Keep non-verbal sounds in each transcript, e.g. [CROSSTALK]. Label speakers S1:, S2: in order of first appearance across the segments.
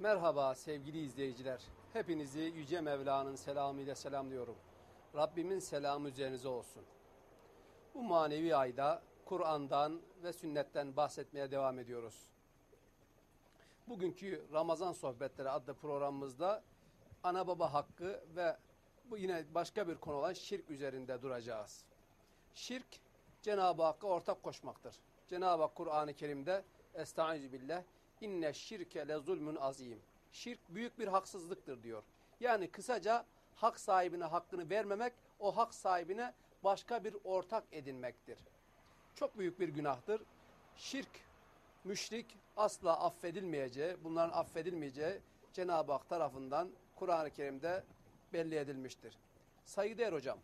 S1: Merhaba sevgili izleyiciler. Hepinizi Yüce Mevla'nın selamıyla selamlıyorum. Rabbimin selamı üzerinize olsun. Bu manevi ayda Kur'an'dan ve sünnetten bahsetmeye devam ediyoruz. Bugünkü Ramazan Sohbetleri adlı programımızda ana baba hakkı ve bu yine başka bir konu olan şirk üzerinde duracağız. Şirk Cenab-ı Hakk'a ortak koşmaktır. Cenab-ı Hak Kur'an-ı Kerim'de Estaizu billah inne şirke le zulmün azim. Şirk büyük bir haksızlıktır diyor. Yani kısaca hak sahibine hakkını vermemek, o hak sahibine başka bir ortak edinmektir. Çok büyük bir günahtır. Şirk, müşrik asla affedilmeyeceği, bunların affedilmeyeceği Cenab-ı Hak tarafından Kur'an-ı Kerim'de belli edilmiştir. Saygıdeğer hocam,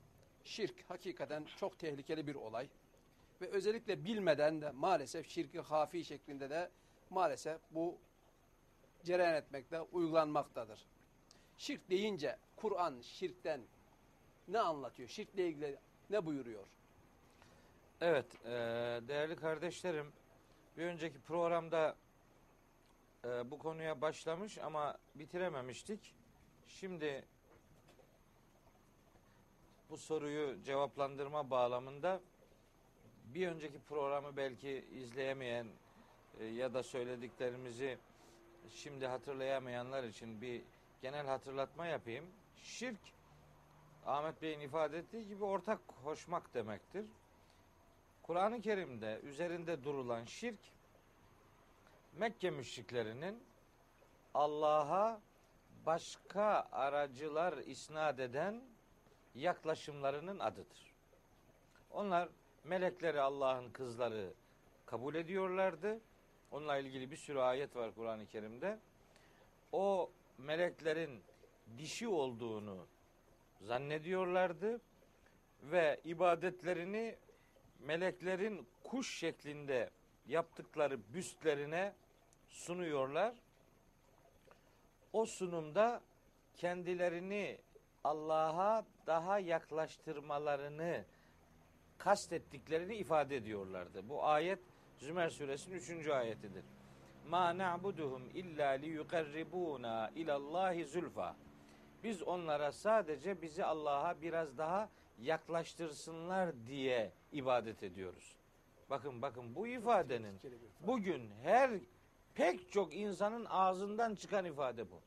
S1: şirk hakikaten çok tehlikeli bir olay. Ve özellikle bilmeden de maalesef şirki hafi şeklinde de maalesef bu cereyan etmekte, uygulanmaktadır. Şirk deyince Kur'an şirkten ne anlatıyor? Şirkle ilgili ne buyuruyor?
S2: Evet, e, değerli kardeşlerim, bir önceki programda e, bu konuya başlamış ama bitirememiştik. Şimdi bu soruyu cevaplandırma bağlamında bir önceki programı belki izleyemeyen e, ya da söylediklerimizi şimdi hatırlayamayanlar için bir genel hatırlatma yapayım. Şirk Ahmet Bey'in ifade ettiği gibi ortak hoşmak demektir. Kur'an-ı Kerim'de üzerinde durulan şirk Mekke müşriklerinin Allah'a başka aracılar isnat eden yaklaşımlarının adıdır. Onlar melekleri Allah'ın kızları kabul ediyorlardı. Onunla ilgili bir sürü ayet var Kur'an-ı Kerim'de. O meleklerin dişi olduğunu zannediyorlardı ve ibadetlerini meleklerin kuş şeklinde yaptıkları büstlerine sunuyorlar. O sunumda kendilerini Allah'a daha yaklaştırmalarını kastettiklerini ifade ediyorlardı. Bu ayet Zümer suresinin 3. ayetidir. Ma na'buduhum illa li yuqarribuna ilallahi zulfa. Biz onlara sadece bizi Allah'a biraz daha yaklaştırsınlar diye ibadet ediyoruz. Bakın bakın bu ifadenin bugün her pek çok insanın ağzından çıkan ifade bu.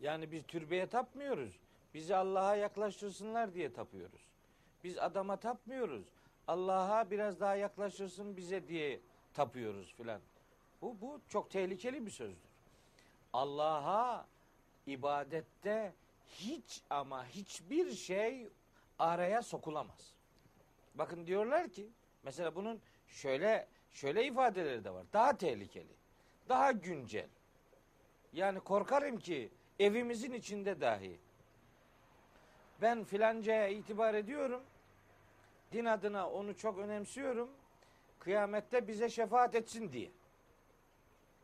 S2: Yani biz türbeye tapmıyoruz. Bizi Allah'a yaklaştırsınlar diye tapıyoruz. Biz adama tapmıyoruz. Allah'a biraz daha yaklaştırsın bize diye tapıyoruz filan. Bu, bu çok tehlikeli bir sözdür. Allah'a ibadette hiç ama hiçbir şey araya sokulamaz. Bakın diyorlar ki mesela bunun şöyle şöyle ifadeleri de var. Daha tehlikeli. Daha güncel. Yani korkarım ki evimizin içinde dahi ben filancaya itibar ediyorum. Din adına onu çok önemsiyorum. Kıyamette bize şefaat etsin diye.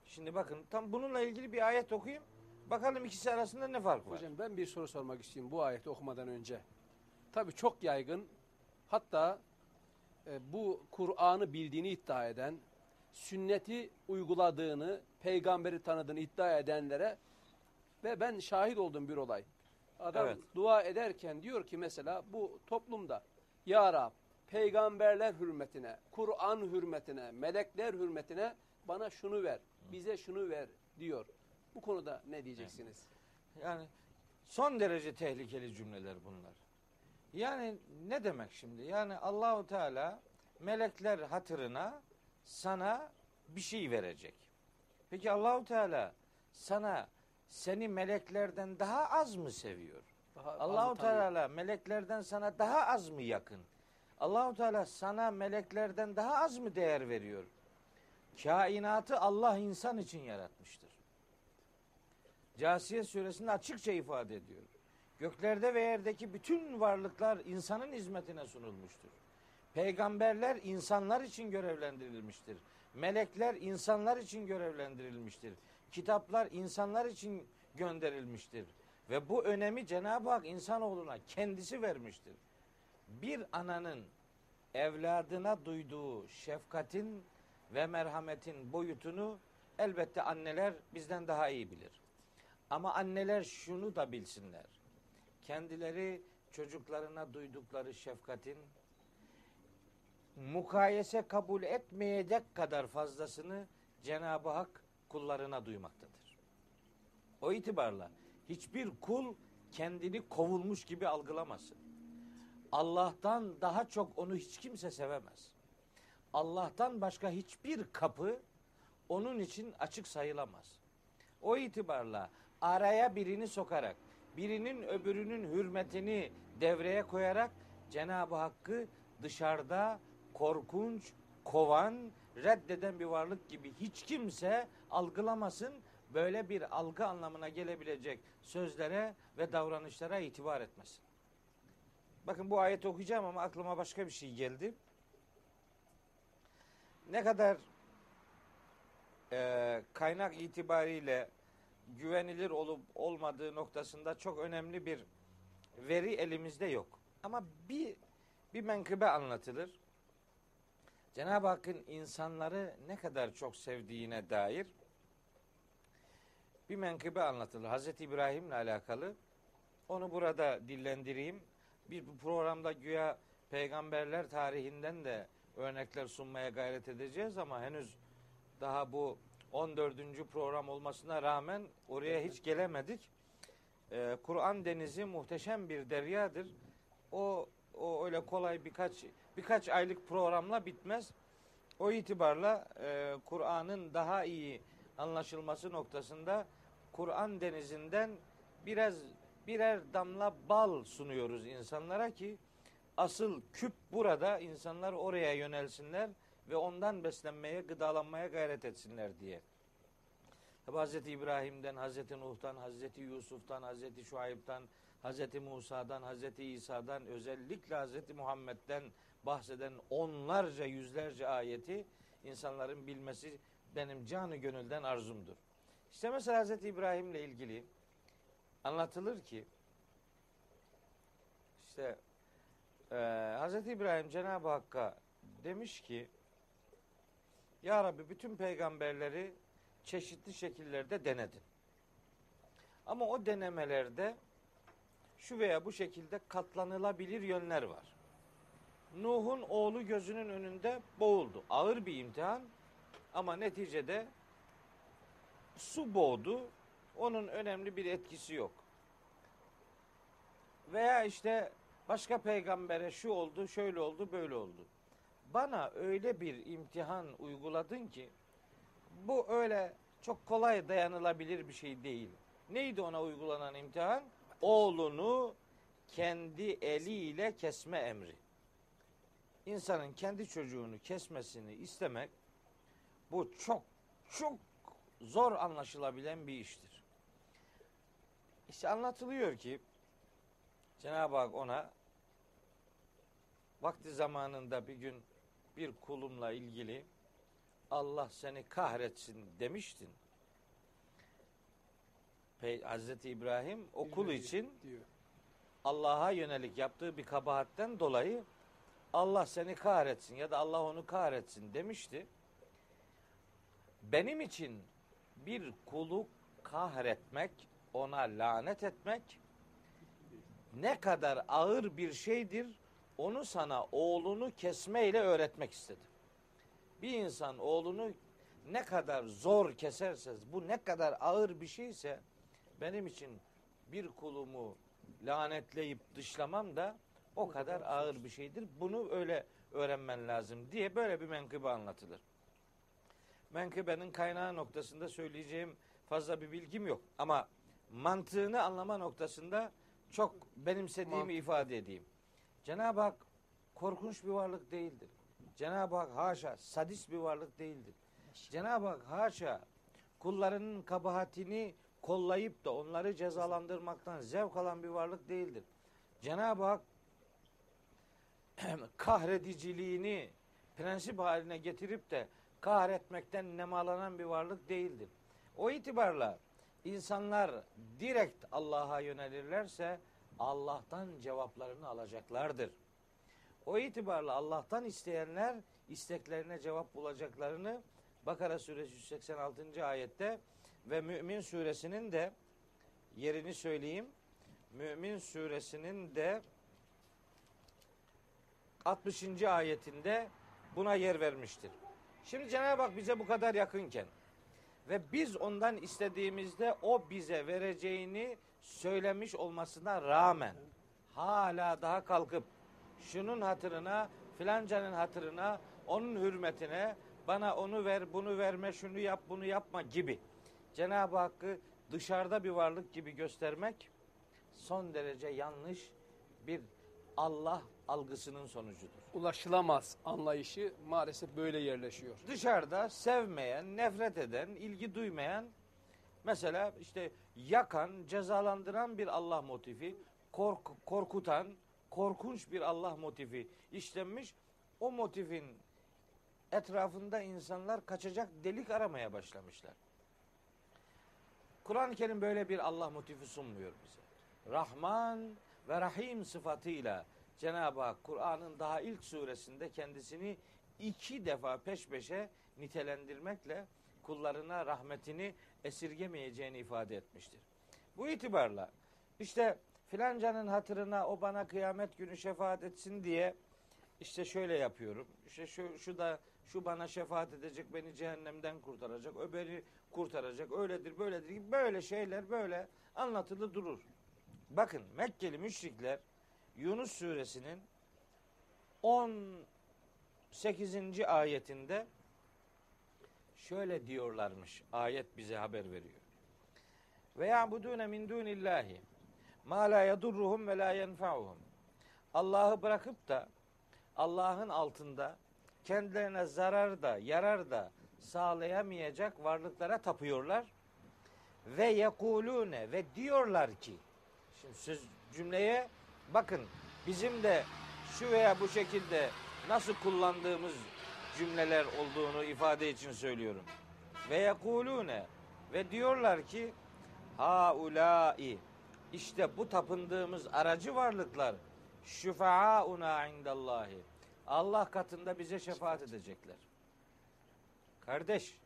S2: Şimdi bakın tam bununla ilgili bir ayet okuyayım. Bakalım ikisi arasında ne fark var?
S1: Hocam ben bir soru sormak istiyorum bu ayeti okumadan önce. Tabi çok yaygın hatta e, bu Kur'an'ı bildiğini iddia eden, sünneti uyguladığını, peygamberi tanıdığını iddia edenlere ve ben şahit oldum bir olay. Adam
S2: Evet.
S1: dua ederken diyor ki mesela bu toplumda Ya Rab peygamberler hürmetine, Kur'an hürmetine, melekler hürmetine bana şunu ver, bize şunu ver diyor. Bu konuda ne diyeceksiniz?
S2: Yani son derece tehlikeli cümleler bunlar. Yani ne demek şimdi? Yani Allahu Teala melekler hatırına sana bir şey verecek. Peki Allahu Teala sana seni meleklerden daha az mı seviyor? Allahu. Teala meleklerden sana daha az mı yakın? Allahu Teala sana meleklerden daha az mı değer veriyor? Kainatı Allah insan için yaratmıştır. Casiye suresinde açıkça ifade ediyor. Göklerde ve yerdeki bütün varlıklar insanın hizmetine sunulmuştur. Peygamberler insanlar için görevlendirilmiştir. Melekler insanlar için görevlendirilmiştir. Kitaplar insanlar için gönderilmiştir. Ve bu önemi Cenab-ı Hak insanoğluna kendisi vermiştir. Bir ananın evladına duyduğu şefkatin ve merhametin boyutunu elbette anneler bizden daha iyi bilir. Ama anneler şunu da bilsinler. Kendileri çocuklarına duydukları şefkatin mukayese kabul etmeyecek kadar fazlasını Cenab-ı Hak kullarına duymaktadır. O itibarla hiçbir kul kendini kovulmuş gibi algılamasın. Allah'tan daha çok onu hiç kimse sevemez. Allah'tan başka hiçbir kapı onun için açık sayılamaz. O itibarla araya birini sokarak, birinin öbürünün hürmetini devreye koyarak Cenab-ı Hakk'ı dışarıda korkunç, kovan, reddeden bir varlık gibi hiç kimse algılamasın. Böyle bir algı anlamına gelebilecek sözlere ve davranışlara itibar etmesin. Bakın bu ayeti okuyacağım ama aklıma başka bir şey geldi. Ne kadar e, kaynak itibariyle güvenilir olup olmadığı noktasında çok önemli bir veri elimizde yok. Ama bir bir menkıbe anlatılır. Cenab-ı Hakk'ın insanları ne kadar çok sevdiğine dair bir menkıbe anlatılır. Hazreti İbrahim'le alakalı. Onu burada dillendireyim. Bir programda güya peygamberler tarihinden de örnekler sunmaya gayret edeceğiz ama henüz daha bu 14. program olmasına rağmen oraya hiç gelemedik. Ee, Kur'an denizi muhteşem bir deryadır. O o öyle kolay birkaç birkaç aylık programla bitmez. O itibarla e, Kur'an'ın daha iyi anlaşılması noktasında Kur'an denizinden biraz birer damla bal sunuyoruz insanlara ki asıl küp burada insanlar oraya yönelsinler ve ondan beslenmeye, gıdalanmaya gayret etsinler diye. Hazreti İbrahim'den, Hazreti Nuh'tan, Hazreti Yusuf'tan, Hazreti Şuayb'tan, Hazreti Musa'dan, Hazreti İsa'dan, özellikle Hazreti Muhammed'den bahseden onlarca, yüzlerce ayeti insanların bilmesi benim canı gönülden arzumdur. İşte mesela Hazreti İbrahim'le ilgili anlatılır ki işte e, Hazreti İbrahim Cenab-ı Hakk'a demiş ki Ya Rabbi bütün peygamberleri çeşitli şekillerde denedin. Ama o denemelerde şu veya bu şekilde katlanılabilir yönler var. Nuh'un oğlu gözünün önünde boğuldu. Ağır bir imtihan ama neticede su boğdu. Onun önemli bir etkisi yok. Veya işte başka peygambere şu oldu, şöyle oldu, böyle oldu. Bana öyle bir imtihan uyguladın ki bu öyle çok kolay dayanılabilir bir şey değil. Neydi ona uygulanan imtihan? Oğlunu kendi eliyle kesme emri. İnsanın kendi çocuğunu kesmesini istemek bu çok çok zor anlaşılabilen bir iştir. İşte anlatılıyor ki Cenab-ı Hak ona vakti zamanında bir gün bir kulumla ilgili Allah seni kahretsin demiştin. Hazreti İbrahim o kul için Allah'a yönelik yaptığı bir kabahatten dolayı Allah seni kahretsin ya da Allah onu kahretsin demişti. Benim için bir kulu kahretmek, ona lanet etmek ne kadar ağır bir şeydir onu sana oğlunu kesmeyle öğretmek istedim. Bir insan oğlunu ne kadar zor keserse, bu ne kadar ağır bir şeyse benim için bir kulumu lanetleyip dışlamam da o kadar ağır bir şeydir. Bunu öyle öğrenmen lazım diye böyle bir menkıbe anlatılır. Menkıbenin kaynağı noktasında söyleyeceğim fazla bir bilgim yok. Ama mantığını anlama noktasında çok benimsediğimi Mantıklı. ifade edeyim. Cenab-ı Hak korkunç bir varlık değildir. Cenab-ı Hak haşa sadist bir varlık değildir. Cenab-ı Hak haşa kullarının kabahatini kollayıp da onları cezalandırmaktan zevk alan bir varlık değildir. Cenab-ı Hak [CLEARS THROAT] kahrediciliğini prensip haline getirip de kahretmekten nemalanan bir varlık değildir. O itibarla insanlar direkt Allah'a yönelirlerse Allah'tan cevaplarını alacaklardır. O itibarla Allah'tan isteyenler isteklerine cevap bulacaklarını Bakara suresi 186. ayette ve Mümin suresinin de yerini söyleyeyim. Mümin suresinin de 60. ayetinde buna yer vermiştir. Şimdi Cenab-ı Hak bize bu kadar yakınken ve biz ondan istediğimizde o bize vereceğini söylemiş olmasına rağmen hala daha kalkıp şunun hatırına, filancanın hatırına, onun hürmetine bana onu ver, bunu verme, şunu yap, bunu yapma gibi Cenab-ı Hakk'ı dışarıda bir varlık gibi göstermek son derece yanlış bir Allah algısının sonucudur.
S1: Ulaşılamaz anlayışı maalesef böyle yerleşiyor.
S2: Dışarıda sevmeyen, nefret eden, ilgi duymayan mesela işte yakan, cezalandıran bir Allah motifi, kork- korkutan, korkunç bir Allah motifi işlenmiş. O motifin etrafında insanlar kaçacak delik aramaya başlamışlar. Kur'an-ı Kerim böyle bir Allah motifi sunmuyor bize. Rahman ve Rahim sıfatıyla Cenab-ı Hak Kur'an'ın daha ilk suresinde kendisini iki defa peş peşe nitelendirmekle kullarına rahmetini esirgemeyeceğini ifade etmiştir. Bu itibarla işte filancanın hatırına o bana kıyamet günü şefaat etsin diye işte şöyle yapıyorum. İşte şu, şu da şu bana şefaat edecek, beni cehennemden kurtaracak, beni kurtaracak, öyledir, böyledir böyle şeyler böyle anlatılı durur. Bakın Mekkeli müşrikler Yunus suresinin 18. ayetinde şöyle diyorlarmış. Ayet bize haber veriyor. Ve ya'budune min dunillahi ma la yadurruhum ve la yenfa'uhum. Allah'ı bırakıp da Allah'ın altında kendilerine zarar da yarar da sağlayamayacak varlıklara tapıyorlar. Ve yekulune ve diyorlar ki şimdi söz cümleye bakın bizim de şu veya bu şekilde nasıl kullandığımız cümleler olduğunu ifade için söylüyorum. Ve yekulune ve diyorlar ki haulai işte bu tapındığımız aracı varlıklar şüfaauna indallahi. Allah katında bize şefaat edecekler. Kardeş,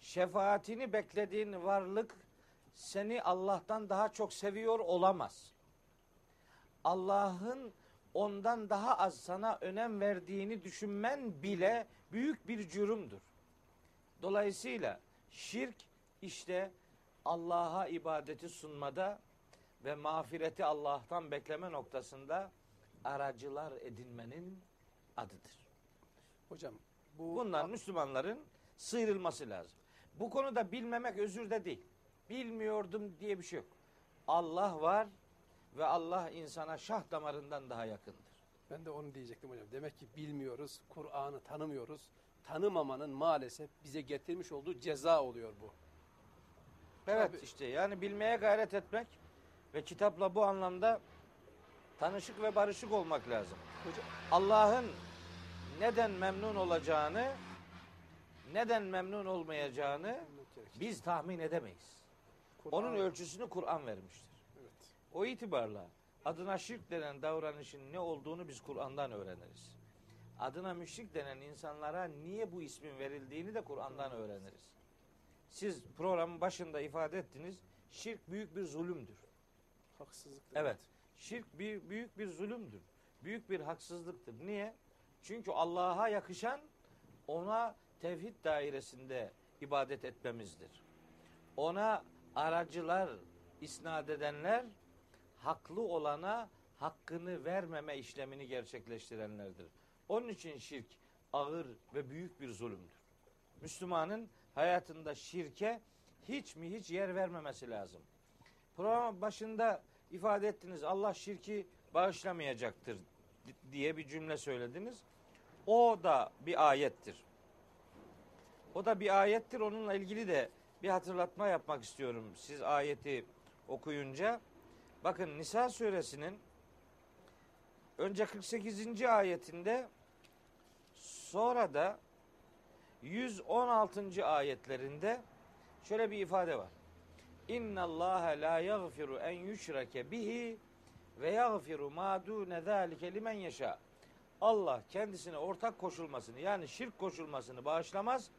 S2: şefaatini beklediğin varlık seni Allah'tan daha çok seviyor olamaz. Allah'ın ondan daha az sana önem verdiğini düşünmen bile büyük bir cürümdür. Dolayısıyla şirk işte Allah'a ibadeti sunmada ve mağfireti Allah'tan bekleme noktasında aracılar edinmenin adıdır.
S1: Hocam bu
S2: Bundan Müslümanların sıyrılması lazım. Bu konuda bilmemek özür de değil. Bilmiyordum diye bir şey yok. Allah var ve Allah insana şah damarından daha yakındır.
S1: ben de onu diyecektim hocam. Demek ki bilmiyoruz, Kur'an'ı tanımıyoruz. Tanımamanın maalesef bize getirmiş olduğu ceza oluyor bu.
S2: Evet
S1: Tabii.
S2: işte yani bilmeye gayret etmek ve kitapla bu anlamda tanışık ve barışık olmak lazım. Allah'ın neden memnun olacağını, neden memnun olmayacağını biz tahmin edemeyiz. Onun ölçüsünü Kur'an vermiştir. O itibarla adına şirk denen davranışın ne olduğunu biz Kur'an'dan öğreniriz. Adına müşrik denen insanlara niye bu ismin verildiğini de Kur'an'dan öğreniriz. Siz programın başında ifade ettiniz. Şirk büyük bir zulümdür.
S1: Haksızlık.
S2: Evet. Şirk bir, büyük bir zulümdür. Büyük bir haksızlıktır. Niye? Çünkü Allah'a yakışan ona tevhid dairesinde ibadet etmemizdir. Ona aracılar isnat edenler haklı olana hakkını vermeme işlemini gerçekleştirenlerdir. Onun için şirk ağır ve büyük bir zulümdür. Müslümanın hayatında şirke hiç mi hiç yer vermemesi lazım. Program başında ifade ettiniz Allah şirki bağışlamayacaktır diye bir cümle söylediniz. O da bir ayettir. O da bir ayettir. Onunla ilgili de bir hatırlatma yapmak istiyorum. Siz ayeti okuyunca. Bakın Nisa suresinin önce 48. ayetinde sonra da 116. ayetlerinde şöyle bir ifade var. İnna Allah la yaghfiru en yushrake bihi ve yaghfiru ma dune zalike limen yasha. Allah kendisine ortak koşulmasını yani şirk koşulmasını bağışlamaz.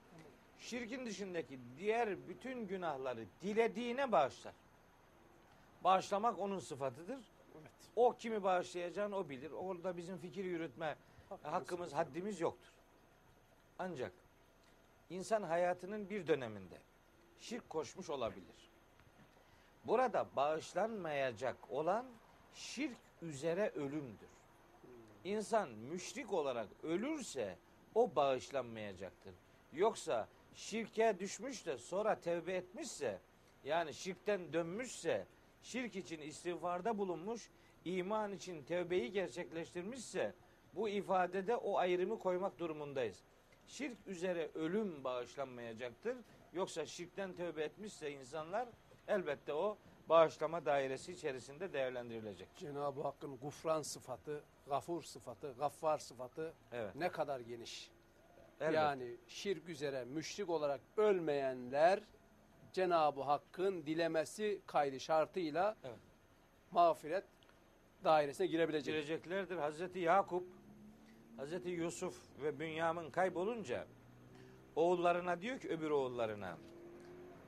S2: şirkin dışındaki diğer bütün günahları dilediğine bağışlar. Bağışlamak onun sıfatıdır.
S1: Evet.
S2: O kimi bağışlayacağını o bilir. Orada bizim fikir yürütme hakkımız, haddimiz yoktur. Ancak insan hayatının bir döneminde şirk koşmuş olabilir. Burada bağışlanmayacak olan şirk üzere ölümdür. İnsan müşrik olarak ölürse o bağışlanmayacaktır. Yoksa şirke düşmüş de sonra tevbe etmişse yani şirkten dönmüşse şirk için istiğfarda bulunmuş iman için tevbeyi gerçekleştirmişse bu ifadede o ayrımı koymak durumundayız. Şirk üzere ölüm bağışlanmayacaktır. Yoksa şirkten tövbe etmişse insanlar elbette o bağışlama dairesi içerisinde değerlendirilecek.
S1: Cenab-ı Hakk'ın gufran sıfatı, gafur sıfatı, gaffar sıfatı
S2: Evet.
S1: ne kadar geniş.
S2: elbette.
S1: Yani şirk üzere müşrik olarak ölmeyenler Cenab-ı Hakk'ın dilemesi kaydı şartıyla
S2: Evet.
S1: mağfiret dairesine girebilecek.
S2: gireceklerdir. Hazreti Yakup, Hazreti Yusuf ve Bünyamin kaybolunca oğullarına diyor ki öbür oğullarına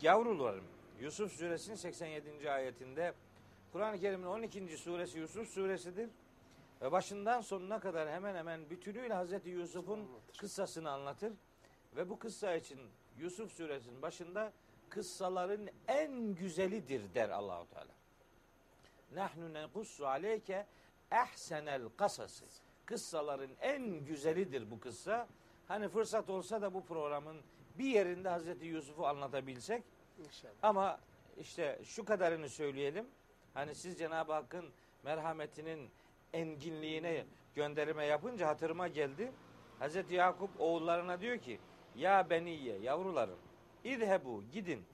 S2: yavrularım Yusuf suresinin 87. ayetinde Kur'an-ı Kerim'in 12. suresi Yusuf suresidir. Ve başından sonuna kadar hemen hemen bütünüyle Hazreti Yusuf'un kıssasını anlatır. Ve bu kıssa için Yusuf suresinin başında kıssaların en güzelidir der Allahu Teala. Nahnu nekussu aleyke ehsenel kasası. Kıssaların en güzelidir bu kıssa. Hani fırsat olsa da bu programın bir yerinde Hazreti Yusuf'u anlatabilsek
S1: İnşallah.
S2: ama işte şu kadarını söyleyelim. Hani siz Cenab-ı Hakk'ın merhametinin enginliğine gönderme yapınca hatırıma geldi. Hazreti Yakup oğullarına diyor ki ya beniye yavrularım idhebu gidin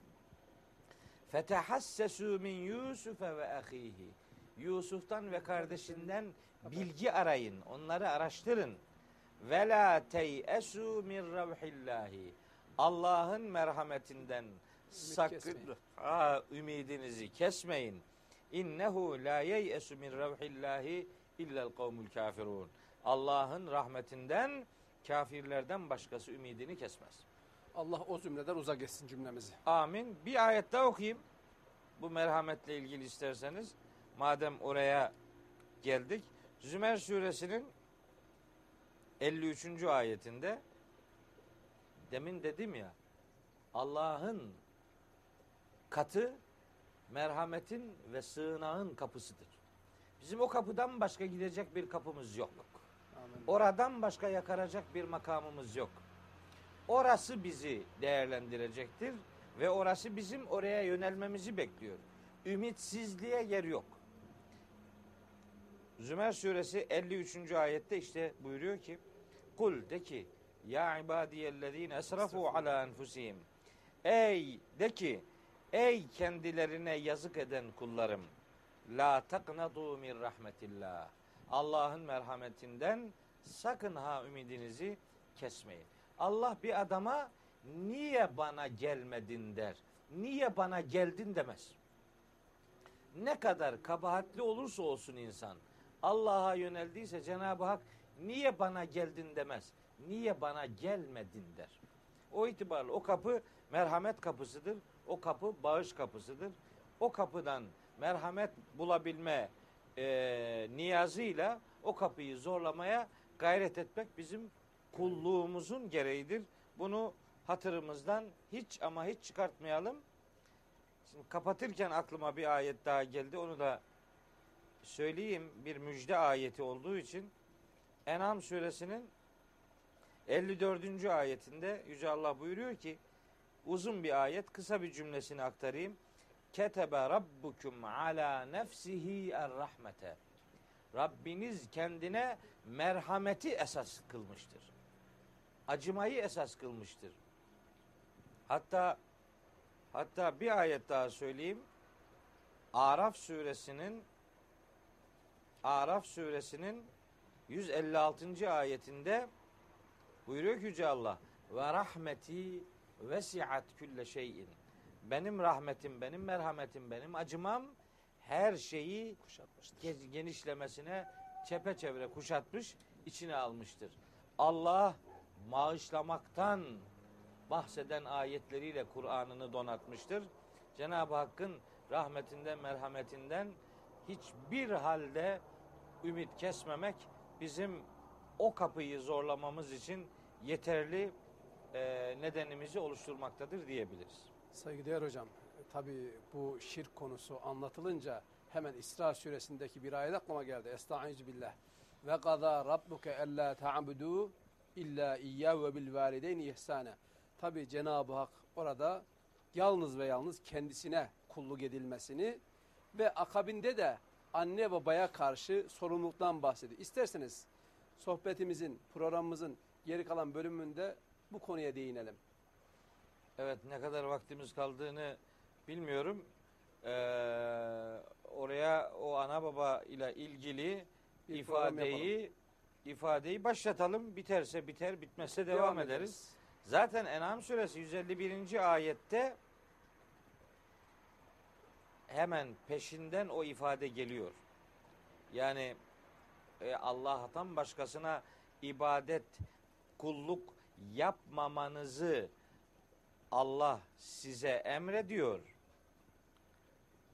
S2: fetehassesu min Yusufe ve ahihi Yusuf'tan ve kardeşinden bilgi arayın. Onları araştırın. Ve la teyesu min ravhillahi. Allah'ın merhametinden sakın ha, ümidinizi kesmeyin. İnnehu la yeyesu min ravhillahi illel kavmul kafirun. Allah'ın rahmetinden kafirlerden başkası ümidini kesmez.
S1: Allah o zümreden uzak etsin cümlemizi.
S2: Amin. Bir ayet daha okuyayım. Bu merhametle ilgili isterseniz. Madem oraya geldik. Zümer suresinin 53. ayetinde demin dedim ya Allah'ın katı merhametin ve sığınağın kapısıdır. Bizim o kapıdan başka gidecek bir kapımız yok.
S1: Amin.
S2: Oradan başka yakaracak bir makamımız yok. Orası bizi değerlendirecektir ve orası bizim oraya yönelmemizi bekliyor. Ümitsizliğe yer yok. Zümer suresi 53. ayette işte buyuruyor ki Kul de ki ya ibadiyellezine esrafu ala enfusihim Ey de ki ey kendilerine yazık eden kullarım la taknatu min rahmetillah Allah'ın merhametinden sakın ha ümidinizi kesmeyin. Allah bir adama niye bana gelmedin der. Niye bana geldin demez. Ne kadar kabahatli olursa olsun insan Allah'a yöneldiyse Cenab-ı Hak niye bana geldin demez. Niye bana gelmedin der. O itibarla o kapı merhamet kapısıdır. O kapı bağış kapısıdır. O kapıdan merhamet bulabilme e, niyazıyla o kapıyı zorlamaya gayret etmek bizim kulluğumuzun gereğidir. Bunu hatırımızdan hiç ama hiç çıkartmayalım. Şimdi kapatırken aklıma bir ayet daha geldi. Onu da söyleyeyim. Bir müjde ayeti olduğu için En'am suresinin 54. ayetinde Yüce Allah buyuruyor ki uzun bir ayet kısa bir cümlesini aktarayım. Ketebe rabbukum ala nefsihi er rahmete. Rabbiniz kendine merhameti esas kılmıştır. Acımayı esas kılmıştır. Hatta hatta bir ayet daha söyleyeyim. Araf suresinin Araf suresinin 156. ayetinde buyuruyor ki Yüce Allah ve rahmeti vesiat külle şeyin. Benim rahmetim, benim merhametim, benim acımam her şeyi genişlemesine çepeçevre kuşatmış, içine almıştır. Allah bağışlamaktan bahseden ayetleriyle Kur'an'ını donatmıştır. Cenab-ı Hakk'ın rahmetinden, merhametinden hiçbir halde ümit kesmemek bizim o kapıyı zorlamamız için yeterli e, nedenimizi oluşturmaktadır diyebiliriz.
S1: Saygıdeğer hocam, tabi bu şirk konusu anlatılınca hemen İsra suresindeki bir ayet aklıma geldi. Estaizu billah. Ve gada rabbuke ella ta'budu illa iyyahu ve bil valideyni ihsane. Tabi Cenab-ı Hak orada yalnız ve yalnız kendisine kulluk edilmesini ve akabinde de anne babaya karşı sorumluluktan bahsediyor. İsterseniz sohbetimizin, programımızın geri kalan bölümünde bu konuya değinelim.
S2: Evet ne kadar vaktimiz kaldığını bilmiyorum. Ee, oraya o ana baba ile ilgili
S1: Bir
S2: ifadeyi ifadeyi başlatalım. Biterse biter, bitmezse devam, ederiz. Zaten En'am suresi 151. ayette hemen peşinden o ifade geliyor. Yani e, Allah'tan başkasına ibadet, kulluk yapmamanızı Allah size emrediyor.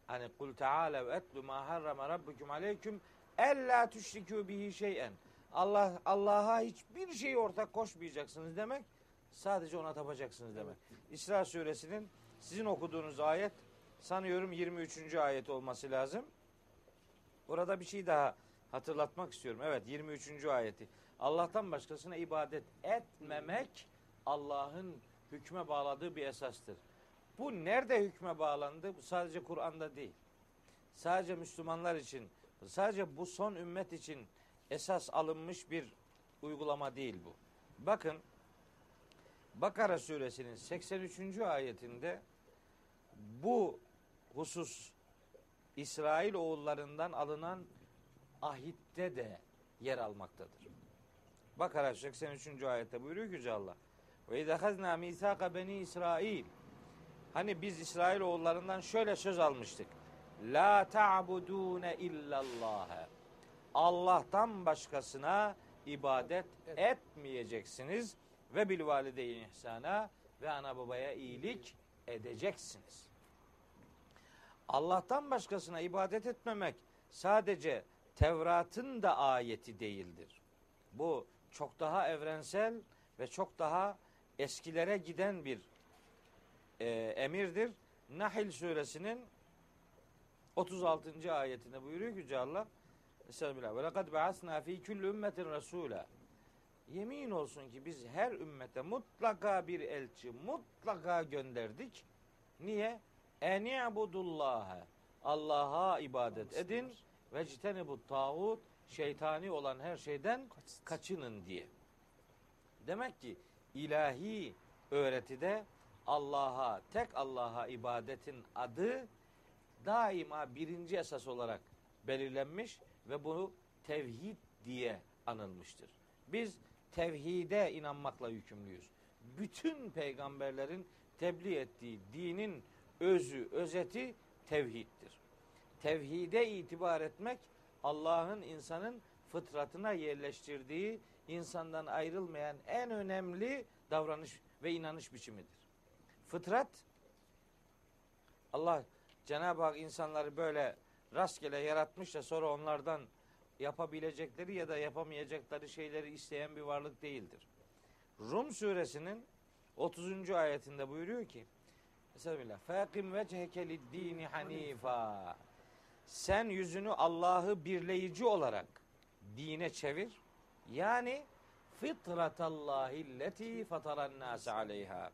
S2: Hani kul teala ve etlu ma harrama rabbukum aleyküm ella tüşrikû bihi şeyen. Allah Allah'a hiçbir şeyi ortak koşmayacaksınız demek. Sadece ona tapacaksınız demek. İsra suresinin sizin okuduğunuz ayet sanıyorum 23. ayet olması lazım. Burada bir şey daha hatırlatmak istiyorum. Evet 23. ayeti. Allah'tan başkasına ibadet etmemek Allah'ın hükme bağladığı bir esastır. Bu nerede hükme bağlandı? Bu sadece Kur'an'da değil. Sadece Müslümanlar için, sadece bu son ümmet için esas alınmış bir uygulama değil bu. Bakın Bakara suresinin 83. ayetinde bu husus İsrail oğullarından alınan ahitte de yer almaktadır. Bakara 83. ayette buyuruyor ki Yüce Allah. Ve izahazna misaka beni İsrail. Hani biz İsrail oğullarından şöyle söz almıştık. La ta'budune illallah. Allah'tan başkasına ibadet etmeyeceksiniz ve bil valideyn ihsana ve ana babaya iyilik edeceksiniz. Allah'tan başkasına ibadet etmemek sadece Tevrat'ın da ayeti değildir. Bu çok daha evrensel ve çok daha eskilere giden bir e, emirdir. Nahil suresinin 36. ayetinde buyuruyor ki Yüce Allah Estağfirullah. Ve lekad ba'asna fi kulli ümmetin rasula. Yemin olsun ki biz her ümmete mutlaka bir elçi mutlaka gönderdik. Niye? En i'budullaha. Allah'a ibadet edin ve citeni tağut şeytani olan her şeyden kaçının diye. Demek ki ilahi öğretide Allah'a, tek Allah'a ibadetin adı daima birinci esas olarak belirlenmiş ve bunu tevhid diye anılmıştır. Biz tevhide inanmakla yükümlüyüz. Bütün peygamberlerin tebliğ ettiği dinin özü, özeti tevhiddir. Tevhide itibar etmek Allah'ın insanın fıtratına yerleştirdiği insandan ayrılmayan en önemli davranış ve inanış biçimidir. Fıtrat Allah Cenab-ı Hak insanları böyle rastgele yaratmış da sonra onlardan yapabilecekleri ya da yapamayacakları şeyleri isteyen bir varlık değildir. Rum suresinin 30. ayetinde buyuruyor ki Estağfirullah. Fakim vecheke lid-dini hanifa. Sen yüzünü Allah'ı birleyici olarak dine çevir. Yani fitratallahi leti fataran nas aleyha.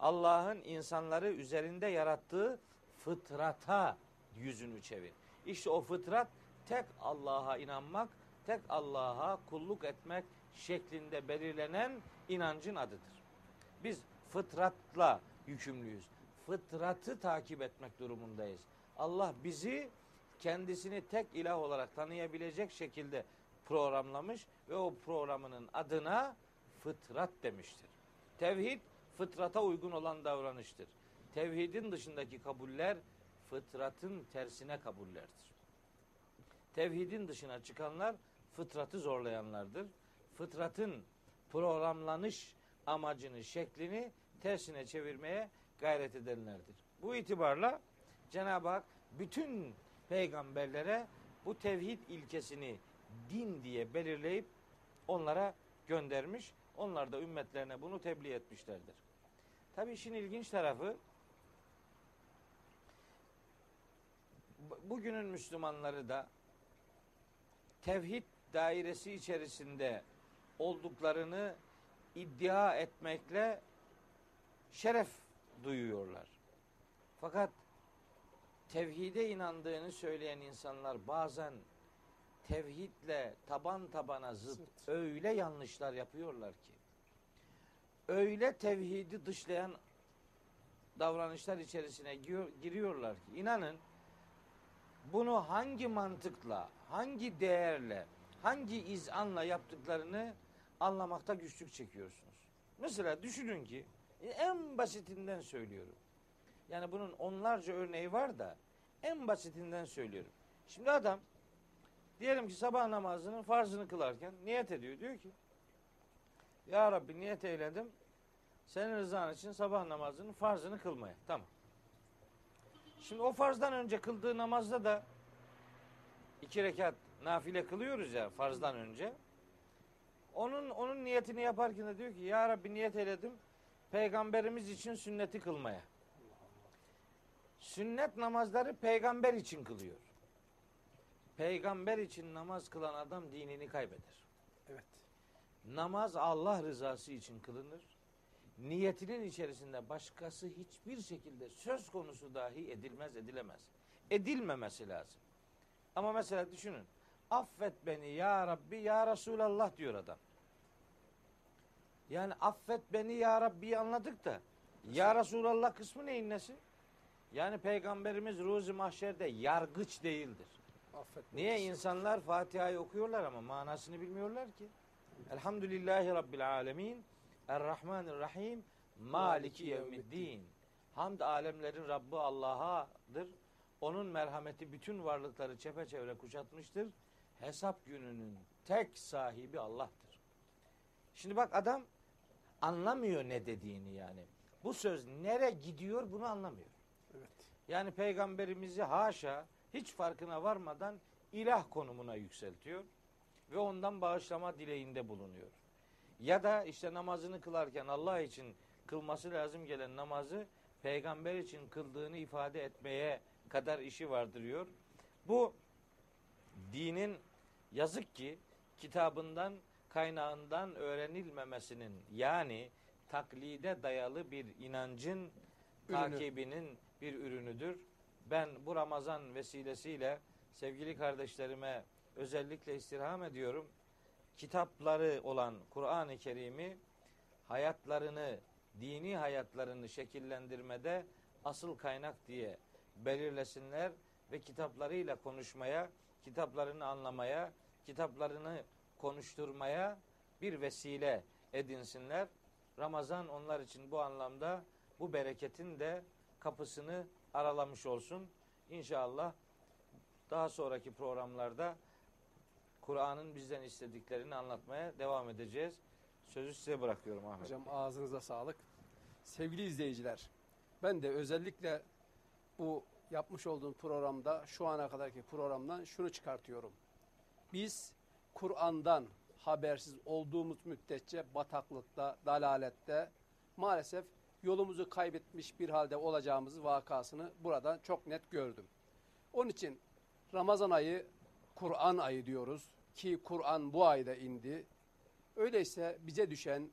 S2: Allah'ın insanları üzerinde yarattığı fıtrata yüzünü çevir. İşte o fıtrat tek Allah'a inanmak, tek Allah'a kulluk etmek şeklinde belirlenen inancın adıdır. Biz fıtratla yükümlüyüz. Fıtratı takip etmek durumundayız. Allah bizi kendisini tek ilah olarak tanıyabilecek şekilde programlamış ve o programının adına fıtrat demiştir. Tevhid fıtrata uygun olan davranıştır. Tevhidin dışındaki kabuller fıtratın tersine kabullerdir. Tevhidin dışına çıkanlar fıtratı zorlayanlardır. Fıtratın programlanış amacını, şeklini tersine çevirmeye gayret edenlerdir. Bu itibarla Cenab-ı Hak bütün peygamberlere bu tevhid ilkesini din diye belirleyip onlara göndermiş. Onlar da ümmetlerine bunu tebliğ etmişlerdir. Tabii işin ilginç tarafı bugünün Müslümanları da tevhid dairesi içerisinde olduklarını iddia etmekle şeref duyuyorlar. Fakat tevhide inandığını söyleyen insanlar bazen tevhidle taban tabana zıt
S1: Zıt.
S2: öyle yanlışlar yapıyorlar ki öyle tevhidi dışlayan davranışlar içerisine giriyor- giriyorlar ki inanın bunu hangi mantıkla, hangi değerle, hangi izanla yaptıklarını anlamakta güçlük çekiyorsunuz. Mesela düşünün ki en basitinden söylüyorum. Yani bunun onlarca örneği var da en basitinden söylüyorum. Şimdi adam diyelim ki sabah namazının farzını kılarken niyet ediyor. Diyor ki Ya Rabbi niyet eyledim. Senin rızan için sabah namazının farzını kılmaya. Tamam. Şimdi o farzdan önce kıldığı namazda da iki rekat nafile kılıyoruz ya farzdan önce. Onun onun niyetini yaparken de diyor ki ya Rabbi niyet eyledim peygamberimiz için sünneti kılmaya. Sünnet namazları peygamber için kılıyor. Peygamber için namaz kılan adam dinini kaybeder.
S1: Evet.
S2: Namaz Allah rızası için kılınır. Niyetinin içerisinde başkası hiçbir şekilde söz konusu dahi edilmez, edilemez. Edilmemesi lazım. Ama mesela düşünün. Affet beni ya Rabbi ya Resulallah diyor adam. Yani affet beni ya Rabbi'yi anladık da ya Resulallah kısmı neyin nesi? Yani peygamberimiz ruzi mahşerde yargıç değildir.
S1: Affet.
S2: Niye insanlar Fatiha'yı okuyorlar ama manasını bilmiyorlar ki? Elhamdülillahi Rabbil alemin. Errahmanirrahim. Maliki yevmiddin. Hamd alemlerin Rabbi Allah'adır. Onun merhameti bütün varlıkları çepeçevre kuşatmıştır. Hesap gününün tek sahibi Allah'tır. Şimdi bak adam anlamıyor ne dediğini yani. Bu söz nere gidiyor bunu anlamıyor.
S1: Evet.
S2: Yani peygamberimizi haşa hiç farkına varmadan ilah konumuna yükseltiyor ve ondan bağışlama dileğinde bulunuyor. Ya da işte namazını kılarken Allah için kılması lazım gelen namazı peygamber için kıldığını ifade etmeye kadar işi vardırıyor. Bu dinin yazık ki kitabından kaynağından öğrenilmemesinin yani taklide dayalı bir inancın takibinin bir ürünüdür. Ben bu Ramazan vesilesiyle sevgili kardeşlerime özellikle istirham ediyorum. Kitapları olan Kur'an-ı Kerim'i hayatlarını, dini hayatlarını şekillendirmede asıl kaynak diye belirlesinler ve kitaplarıyla konuşmaya, kitaplarını anlamaya, kitaplarını konuşturmaya bir vesile edinsinler. Ramazan onlar için bu anlamda bu bereketin de kapısını aralamış olsun. İnşallah daha sonraki programlarda Kur'an'ın bizden istediklerini anlatmaya devam edeceğiz. Sözü size bırakıyorum Ahmet.
S1: Hocam ağzınıza sağlık. Sevgili izleyiciler, ben de özellikle bu yapmış olduğum programda şu ana kadarki programdan şunu çıkartıyorum. Biz Kur'an'dan habersiz olduğumuz müddetçe bataklıkta, dalalette maalesef yolumuzu kaybetmiş bir halde olacağımızı vakasını buradan çok net gördüm. Onun için Ramazan ayı Kur'an ayı diyoruz ki Kur'an bu ayda indi. Öyleyse bize düşen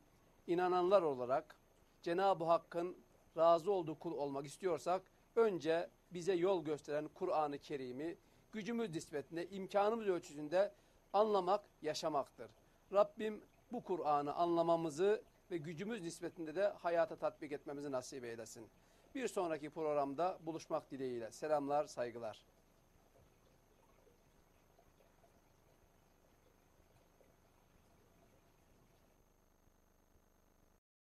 S1: inananlar olarak Cenab-ı Hakk'ın razı olduğu kul olmak istiyorsak önce bize yol gösteren Kur'an-ı Kerim'i gücümüz nispetinde, imkanımız ölçüsünde anlamak, yaşamaktır. Rabbim bu Kur'an'ı anlamamızı ve gücümüz nispetinde de hayata tatbik etmemizi nasip eylesin. Bir sonraki programda buluşmak dileğiyle. Selamlar, saygılar.